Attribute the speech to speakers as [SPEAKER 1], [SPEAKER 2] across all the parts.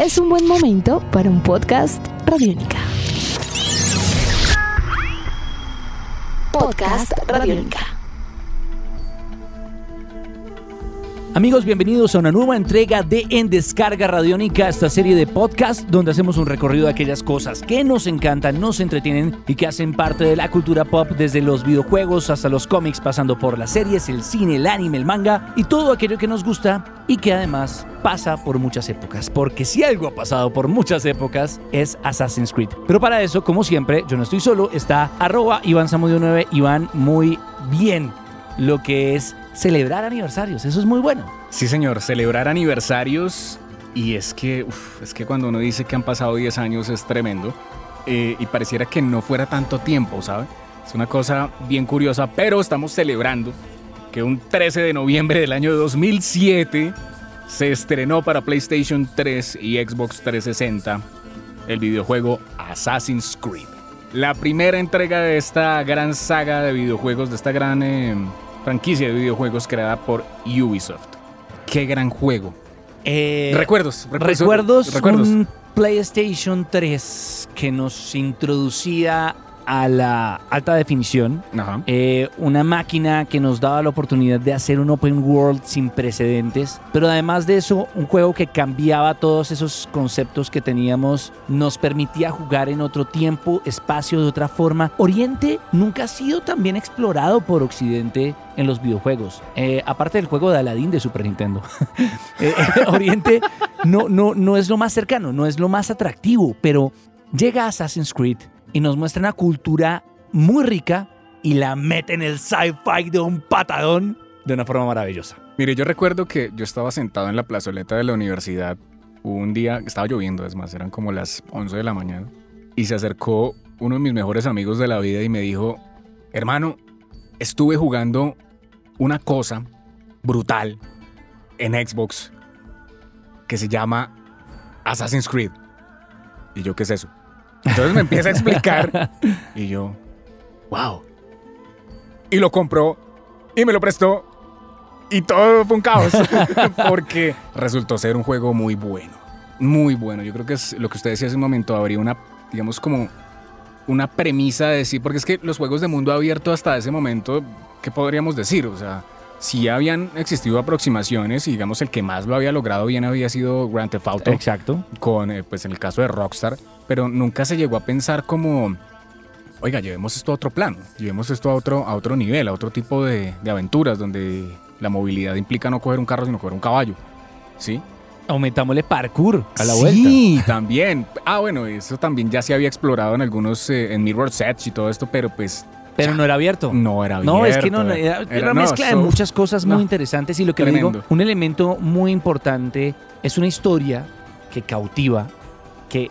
[SPEAKER 1] es un buen momento para un podcast Radiónica. Podcast Radiónica.
[SPEAKER 2] Amigos, bienvenidos a una nueva entrega de En Descarga Radiónica, esta serie de podcast donde hacemos un recorrido de aquellas cosas que nos encantan, nos entretienen y que hacen parte de la cultura pop desde los videojuegos hasta los cómics, pasando por las series, el cine, el anime, el manga y todo aquello que nos gusta y que además pasa por muchas épocas. Porque si algo ha pasado por muchas épocas es Assassin's Creed. Pero para eso, como siempre, yo no estoy solo, está arroba Iván Samudio 9, Iván muy bien lo que es celebrar aniversarios. Eso es muy bueno.
[SPEAKER 3] Sí, señor, celebrar aniversarios. Y es que, es que cuando uno dice que han pasado 10 años es tremendo. Eh, y pareciera que no fuera tanto tiempo, ¿sabe? Es una cosa bien curiosa, pero estamos celebrando que un 13 de noviembre del año 2007 se estrenó para PlayStation 3 y Xbox 360 el videojuego Assassin's Creed. La primera entrega de esta gran saga de videojuegos, de esta gran eh, franquicia de videojuegos creada por Ubisoft. Qué gran juego.
[SPEAKER 2] Eh,
[SPEAKER 3] recuerdos,
[SPEAKER 2] recuerdos, recuerdos. Un PlayStation 3 que nos introducía a la alta definición.
[SPEAKER 3] Ajá.
[SPEAKER 2] Eh, una máquina que nos daba la oportunidad de hacer un open world sin precedentes. Pero además de eso, un juego que cambiaba todos esos conceptos que teníamos. Nos permitía jugar en otro tiempo, espacio, de otra forma. Oriente nunca ha sido tan bien explorado por Occidente en los videojuegos. Eh, aparte del juego de Aladdin de Super Nintendo. Eh, Oriente no, no, no es lo más cercano, no es lo más atractivo, pero llega Assassin's Creed y nos muestra una cultura muy rica y la mete en el sci-fi de un patadón de una forma maravillosa.
[SPEAKER 3] Mire, yo recuerdo que yo estaba sentado en la plazoleta de la universidad un día, estaba lloviendo, es más, eran como las 11 de la mañana, y se acercó uno de mis mejores amigos de la vida y me dijo, hermano, estuve jugando una cosa brutal en Xbox que se llama Assassin's Creed. Y yo, ¿qué es eso? Entonces me empieza a explicar y yo, wow. Y lo compró y me lo prestó y todo fue un caos porque resultó ser un juego muy bueno, muy bueno. Yo creo que es lo que usted decía hace un momento, habría una, digamos como una premisa de decir, porque es que los juegos de mundo abierto hasta ese momento, ¿qué podríamos decir? O sea, sí habían existido aproximaciones y digamos el que más lo había logrado bien había sido Grand Theft Auto.
[SPEAKER 2] Exacto.
[SPEAKER 3] Con, eh, pues en el caso de Rockstar, pero nunca se llegó a pensar como, oiga, llevemos esto a otro plano, llevemos esto a otro, a otro nivel, a otro tipo de, de aventuras donde la movilidad implica no coger un carro sino coger un caballo, ¿sí?
[SPEAKER 2] Aumentámosle parkour a la vuelta.
[SPEAKER 3] Sí, también. Ah, bueno, eso también ya se había explorado en algunos, eh, en Mirror Sets y todo esto, pero pues
[SPEAKER 2] Pero no era abierto.
[SPEAKER 3] no era abierto.
[SPEAKER 2] No, es que no, no, era, era una
[SPEAKER 3] no,
[SPEAKER 2] mezcla de muchas cosas muy
[SPEAKER 3] no.
[SPEAKER 2] interesantes y lo que le digo, un elemento muy importante es una historia que cautiva, que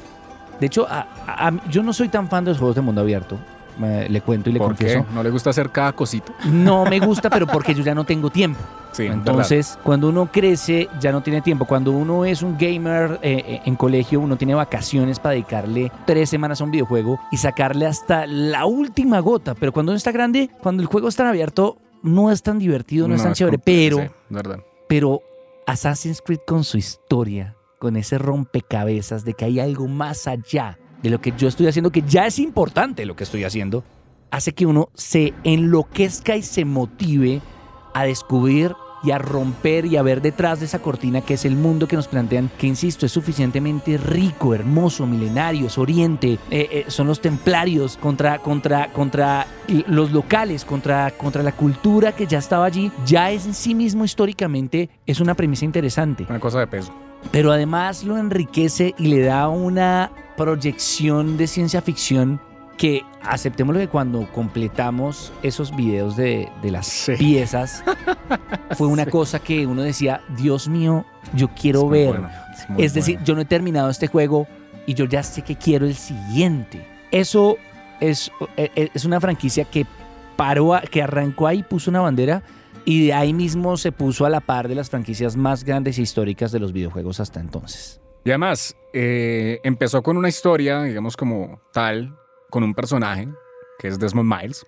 [SPEAKER 2] de hecho a- yo no soy tan fan de los juegos de mundo abierto, le cuento y le
[SPEAKER 3] ¿Por qué?
[SPEAKER 2] confieso.
[SPEAKER 3] ¿No le gusta hacer cada cosita?
[SPEAKER 2] No me gusta, pero porque yo ya no tengo tiempo.
[SPEAKER 3] Sí,
[SPEAKER 2] Entonces, cuando uno crece, ya no tiene tiempo. Cuando uno es un gamer eh, eh, en colegio, uno tiene vacaciones para dedicarle tres semanas a un videojuego y sacarle hasta la última gota. Pero cuando uno está grande, cuando el juego está abierto, no es tan divertido, no, es tan chévere. Pero,
[SPEAKER 3] sí, verdad.
[SPEAKER 2] pero Assassin's Creed con su historia, con ese rompecabezas de que hay algo más allá de lo que yo estoy haciendo, que ya es importante lo que estoy haciendo, hace que uno se enloquezca y se motive a descubrir y a romper y a ver detrás de esa cortina que es el mundo que nos plantean, que insisto, es suficientemente rico, hermoso, milenario, es Oriente, eh, eh, son los templarios contra, contra, contra los locales, contra, contra la cultura que ya estaba allí, ya es en sí mismo históricamente, es una premisa interesante
[SPEAKER 3] Una cosa de peso.
[SPEAKER 2] pero además lo enriquece y le da una proyección de ciencia ficción que aceptémoslo que cuando completamos esos videos de, de las
[SPEAKER 3] Sí.
[SPEAKER 2] piezas fue una cosa que uno decía, Dios mío, yo quiero
[SPEAKER 3] Es
[SPEAKER 2] ver.
[SPEAKER 3] es
[SPEAKER 2] decir, yo no he terminado este juego y yo ya sé que quiero el siguiente. Eso es, eh, es una franquicia que paró, a- que arrancó ahí, puso una bandera y de ahí mismo se puso a la par de las franquicias más grandes e históricas de los videojuegos hasta entonces.
[SPEAKER 3] Y además, eh, empezó con una historia, digamos como tal, con un personaje, que es Desmond Miles.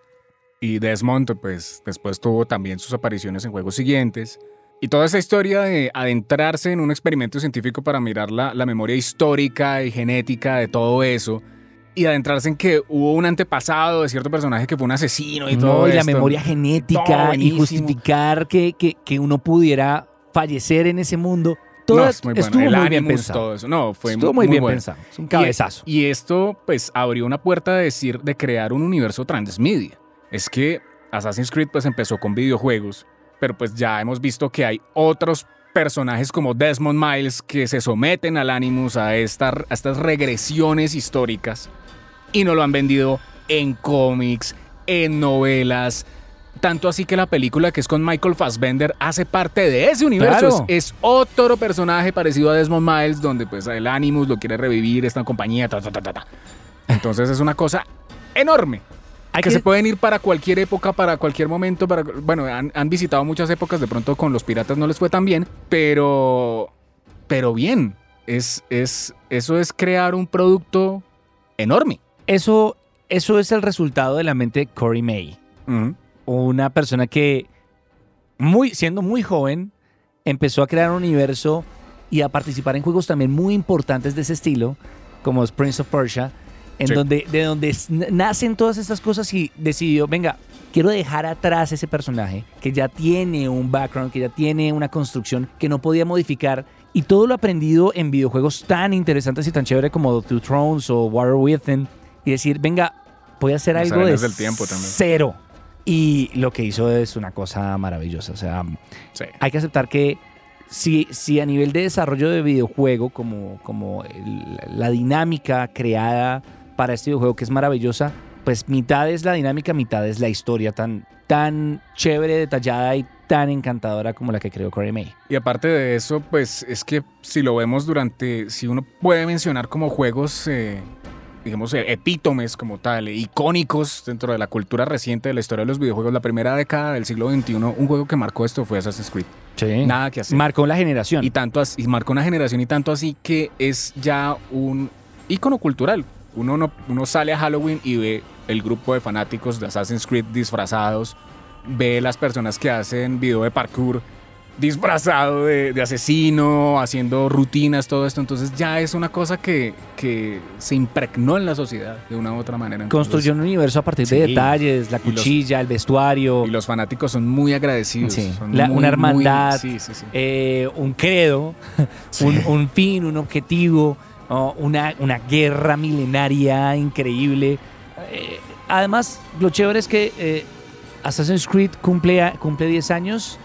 [SPEAKER 3] Y Desmond, pues, después tuvo también sus apariciones en juegos siguientes. Y toda esa historia de adentrarse en un experimento científico para mirar la, la memoria histórica y genética de todo eso, y adentrarse en que hubo un antepasado de cierto personaje que fue un asesino y todo
[SPEAKER 2] No, y la
[SPEAKER 3] esto.
[SPEAKER 2] memoria
[SPEAKER 3] No,
[SPEAKER 2] genética y justificar que, que, que uno pudiera fallecer en ese mundo. Todo
[SPEAKER 3] No, es muy bueno.
[SPEAKER 2] estuvo
[SPEAKER 3] El
[SPEAKER 2] muy bien
[SPEAKER 3] Animus,
[SPEAKER 2] pensado.
[SPEAKER 3] todo eso. No, fue
[SPEAKER 2] estuvo muy, bien
[SPEAKER 3] bueno.
[SPEAKER 2] pensado. Es un cabezazo.
[SPEAKER 3] Y, y esto, pues, abrió una puerta de decir, de crear un universo transmedia. Es que Assassin's Creed, pues, empezó con videojuegos, pero pues ya hemos visto que hay otros personajes como Desmond Miles que se someten al Animus, a, esta- a estas regresiones históricas, y no lo han vendido en cómics, en novelas. Tanto así que la película que es con Michael Fassbender hace parte de ese universo.
[SPEAKER 2] Claro.
[SPEAKER 3] Es, es otro personaje parecido a Desmond Miles, donde pues el Animus lo quiere revivir, esta compañía, ta, ta, ta, ta, ta. Entonces es una cosa enorme.
[SPEAKER 2] Hay
[SPEAKER 3] que,
[SPEAKER 2] que-
[SPEAKER 3] se pueden ir para cualquier época, para cualquier momento. Para, bueno, han, han visitado muchas épocas, de pronto con los piratas no les fue tan bien, pero, pero bien. Es, es, eso es crear un producto enorme.
[SPEAKER 2] Eso, eso es el resultado de la mente de Corey May. Una persona que, muy, siendo muy joven, empezó a crear un universo y a participar en juegos también muy importantes de ese estilo, como es Prince of Persia, en
[SPEAKER 3] Sí.
[SPEAKER 2] donde, de donde nacen todas estas cosas y decidió, venga, quiero dejar atrás ese personaje que ya tiene un background, que ya tiene una construcción que no podía modificar y todo lo aprendido en videojuegos tan interesantes y tan chévere como Two Thrones o Water Within y decir, venga, voy a hacer
[SPEAKER 3] Las
[SPEAKER 2] algo de
[SPEAKER 3] tiempo también.
[SPEAKER 2] cero. Y lo que hizo es una cosa maravillosa. O sea,
[SPEAKER 3] Sí.
[SPEAKER 2] hay que aceptar que si, si a nivel de desarrollo de videojuego, como, como el- la dinámica creada para este videojuego que es maravillosa, pues mitad es la dinámica, mitad es la historia tan, tan chévere, detallada y tan encantadora como la que creó Corey May.
[SPEAKER 3] Y aparte de eso, pues es que si lo vemos durante, si uno puede mencionar como juegos, eh, digamos, eh, epítomes como tal, eh, icónicos dentro de la cultura reciente de la historia de los videojuegos, la primera década del siglo XXI, un juego que marcó esto fue Assassin's Creed.
[SPEAKER 2] Sí.
[SPEAKER 3] Nada que hacer.
[SPEAKER 2] Marcó la generación.
[SPEAKER 3] y tanto así, y marcó una generación y tanto así que es ya un ícono cultural. Uno, no, uno sale a Halloween y ve el grupo de fanáticos de Assassin's Creed disfrazados, ve las personas que hacen video de parkour disfrazado de, de asesino, haciendo rutinas, todo esto. Entonces ya es una cosa que, que se impregnó en la sociedad de una u otra manera. Entonces,
[SPEAKER 2] Construyó un universo a partir de detalles, la
[SPEAKER 3] los-
[SPEAKER 2] cuchilla, el vestuario.
[SPEAKER 3] Y los fanáticos son muy agradecidos.
[SPEAKER 2] Sí.
[SPEAKER 3] son
[SPEAKER 2] La-
[SPEAKER 3] muy,
[SPEAKER 2] una
[SPEAKER 3] muy-
[SPEAKER 2] hermandad.
[SPEAKER 3] sí, sí, sí.
[SPEAKER 2] eh, un credo, un, un fin, un objetivo, una, una guerra milenaria increíble. Eh, además, lo chévere es que eh, Assassin's Creed cumple, cumple 10 años.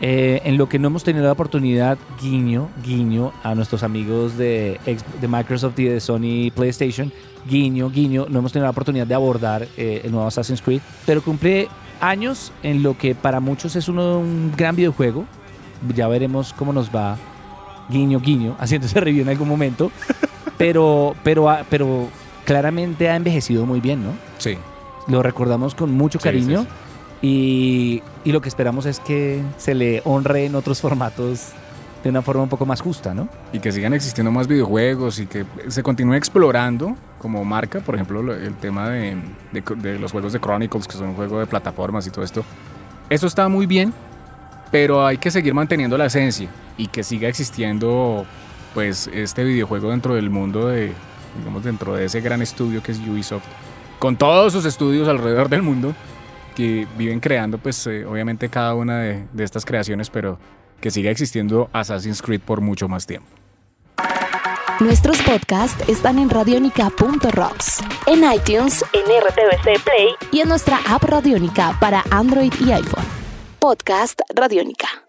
[SPEAKER 2] Eh, en lo que no hemos tenido la oportunidad, guiño, guiño a nuestros amigos de, Microsoft y de Sony PlayStation, guiño, guiño, no hemos tenido la oportunidad de abordar eh, el nuevo Assassin's Creed, pero cumple años en lo que para muchos es uno, un gran videojuego, ya veremos cómo nos va. Guiño guiño haciendo ese review en algún momento. Pero pero ha- pero claramente ha envejecido muy bien no
[SPEAKER 3] Sí.
[SPEAKER 2] lo recordamos con mucho
[SPEAKER 3] Sí,
[SPEAKER 2] cariño.
[SPEAKER 3] sí, sí.
[SPEAKER 2] Y, y lo que esperamos es que se le honre en otros formatos de una forma un poco más justa no
[SPEAKER 3] y que sigan existiendo más videojuegos y que se continúe explorando como marca, por ejemplo, lo- el tema de, de- de los juegos de Chronicles, que son un juego de plataformas y todo esto. Eso está muy bien, pero hay que seguir manteniendo la esencia y que siga existiendo pues este videojuego dentro del mundo de, digamos, dentro de ese gran estudio que es Ubisoft, con todos sus estudios alrededor del mundo que viven creando pues eh, obviamente cada una de, estas creaciones, pero que siga existiendo Assassin's Creed por mucho más tiempo.
[SPEAKER 1] Nuestros podcasts están en radionica.rocks, en iTunes, en RTVC Play y en nuestra app Radionica para Android y iPhone. Podcast Radionica.